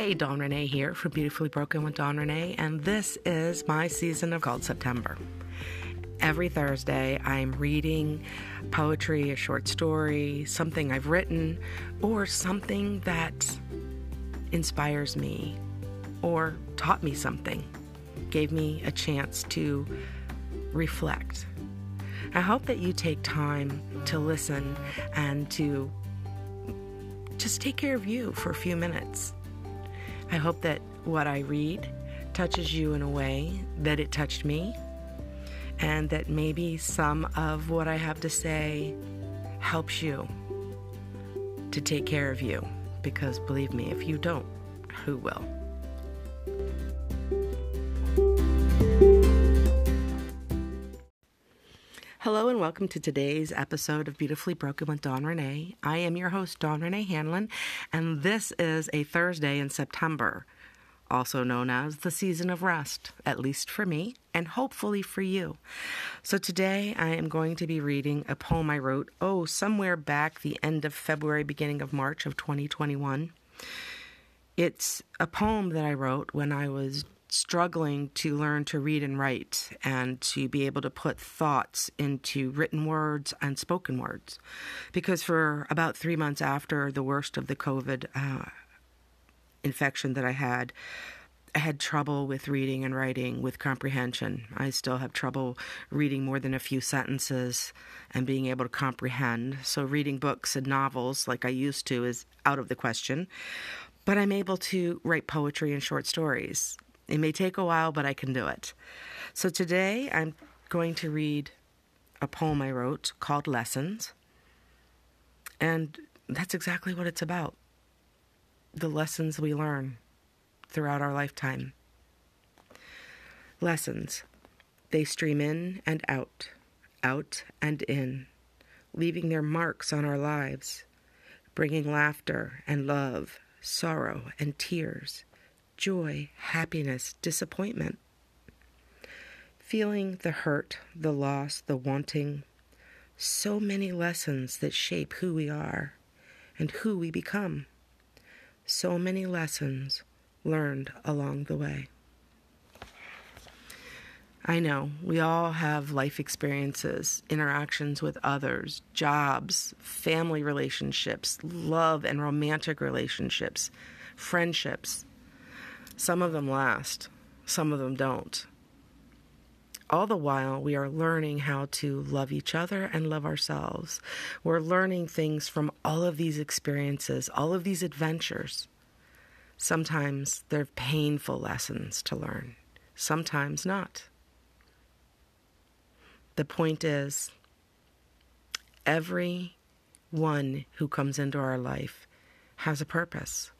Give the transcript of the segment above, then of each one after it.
Hey, Dawn Ranae here from Beautifully Broken with Dawn Ranae, and this is my season of called September. Every Thursday, I'm reading poetry, a short story, something I've written, or something that inspires me or taught me something, gave me a chance to reflect. I hope that you take time to listen and to just take care of you for a few minutes. I hope that what I read touches you in a way that it touched me, and that maybe some of what I have to say helps you to take care of you. Because believe me, if you don't, who will? Hello and welcome to today's episode of Beautifully Broken with Dawn Ranae. I am your host, Dawn Ranae Hanlon, and this is a Thursday in September, also known as the season of rest, at least for me, and hopefully for you. So today I am going to be reading a poem I wrote, oh, somewhere back the end of February, beginning of March of 2021. It's a poem that I wrote when I was struggling to learn to read and write and to be able to put thoughts into written words and spoken words. Because for about three months after the worst of the COVID uh, infection that I had, I had trouble with reading and writing, with comprehension. I still have trouble reading more than a few sentences and being able to comprehend. So, reading books and novels like I used to is out of the question. But I'm able to write poetry and short stories. It may take a while, but I can do it. So today I'm going to read a poem I wrote called Lessons. And that's exactly what it's about the lessons we learn throughout our lifetime. Lessons. They stream in and out, out and in, leaving their marks on our lives, bringing laughter and love, sorrow and tears joy, happiness, disappointment. Feeling the hurt, the loss, the wanting, so many lessons that shape who we are and who we become. So many lessons learned along the way. I know we all have life experiences, interactions with others, jobs, family relationships, love and romantic relationships, friendships, some of them last, some of them don't. All the while, we are learning how to love each other and love ourselves. We're learning things from all of these experiences, all of these adventures. Sometimes they're painful lessons to learn, sometimes not. The point is, every one who comes into our life has a purpose.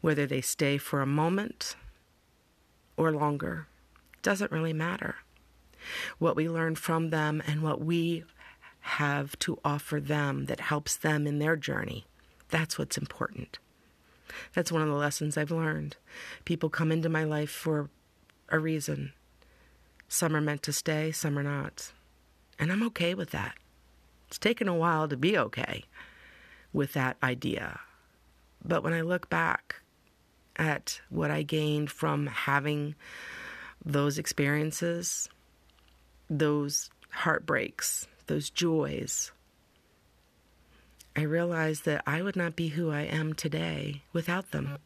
Whether they stay for a moment or longer doesn't really matter. What we learn from them and what we have to offer them that helps them in their journey, that's what's important. That's one of the lessons I've learned. People come into my life for a reason. Some are meant to stay, some are not. And I'm okay with that. It's taken a while to be okay with that idea. But when I look back at what I gained from having those experiences, those heartbreaks, those joys, I realized that I would not be who I am today without them.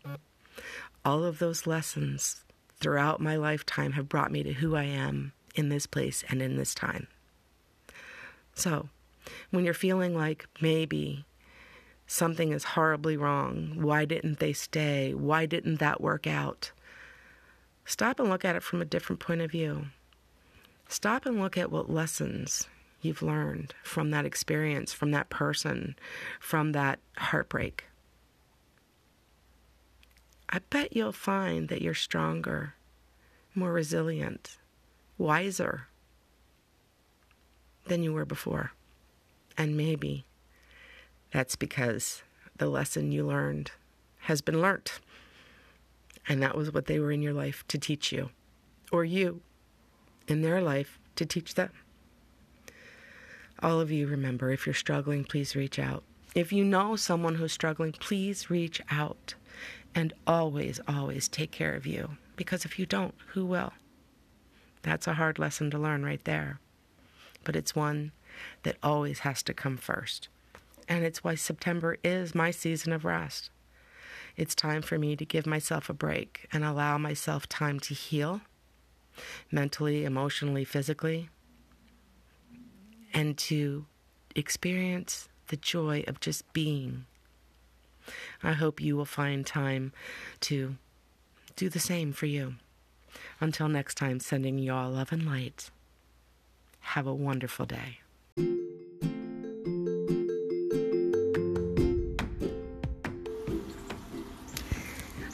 All of those lessons throughout my lifetime have brought me to who I am in this place and in this time. So, when you're feeling like maybe something is horribly wrong. Why didn't they stay? Why didn't that work out? Stop and look at it from a different point of view. Stop and look at what lessons you've learned from that experience, from that person, from that heartbreak. I bet you'll find that you're stronger, more resilient, wiser than you were before. And maybe that's because the lesson you learned has been learnt. And that was what they were in your life to teach you, or you in their life to teach them. All of you remember if you're struggling, please reach out. If you know someone who's struggling, please reach out And always, always take care of you. Because if you don't, who will? That's a hard lesson to learn right there. But it's one that always has to come first. And it's why September is my season of rest. It's time for me to give myself a break and allow myself time to heal mentally, emotionally, physically, and to experience the joy of just being. I hope you will find time to do the same for you. Until next time, sending you all love and light. Have a wonderful day.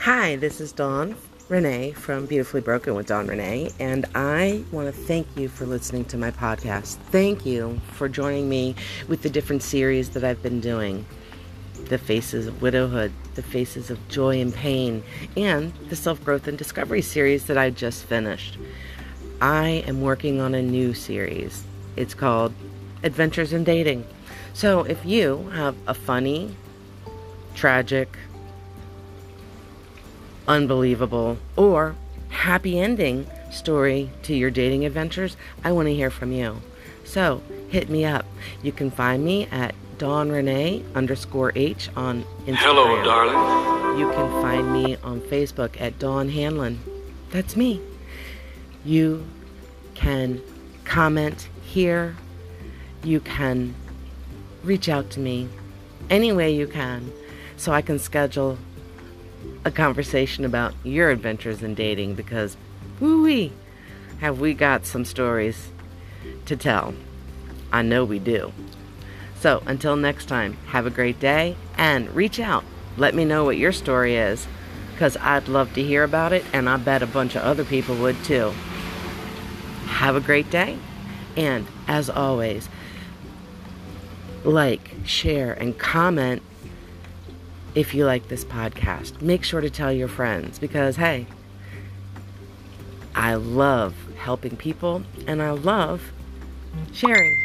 Hi, this is Dawn Ranae from Beautifully Broken with Dawn Ranae, and I want to thank you for listening to my podcast. Thank you for joining me with the different series that I've been doing the faces of widowhood, the faces of joy and pain, and the self growth and discovery series that I just finished. I am working on a new series. It's called Adventures in Dating. So if you have a funny, tragic, unbelievable, or happy ending story to your dating adventures, I want to hear from you. So hit me up. You can find me at Dawn Ranae underscore H on Instagram. Hello, darling. You can find me on Facebook at Dawn Hanlon. That's me. You can comment here. You can reach out to me any way you can so I can schedule a conversation about your adventures in dating because, woo have we got some stories to tell. I know we do. So until next time, have a great day and reach out. Let me know what your story is because I'd love to hear about it and I bet a bunch of other people would too. Have a great day and as always, like, share, and comment if you like this podcast. Make sure to tell your friends because, hey, I love helping people and I love sharing.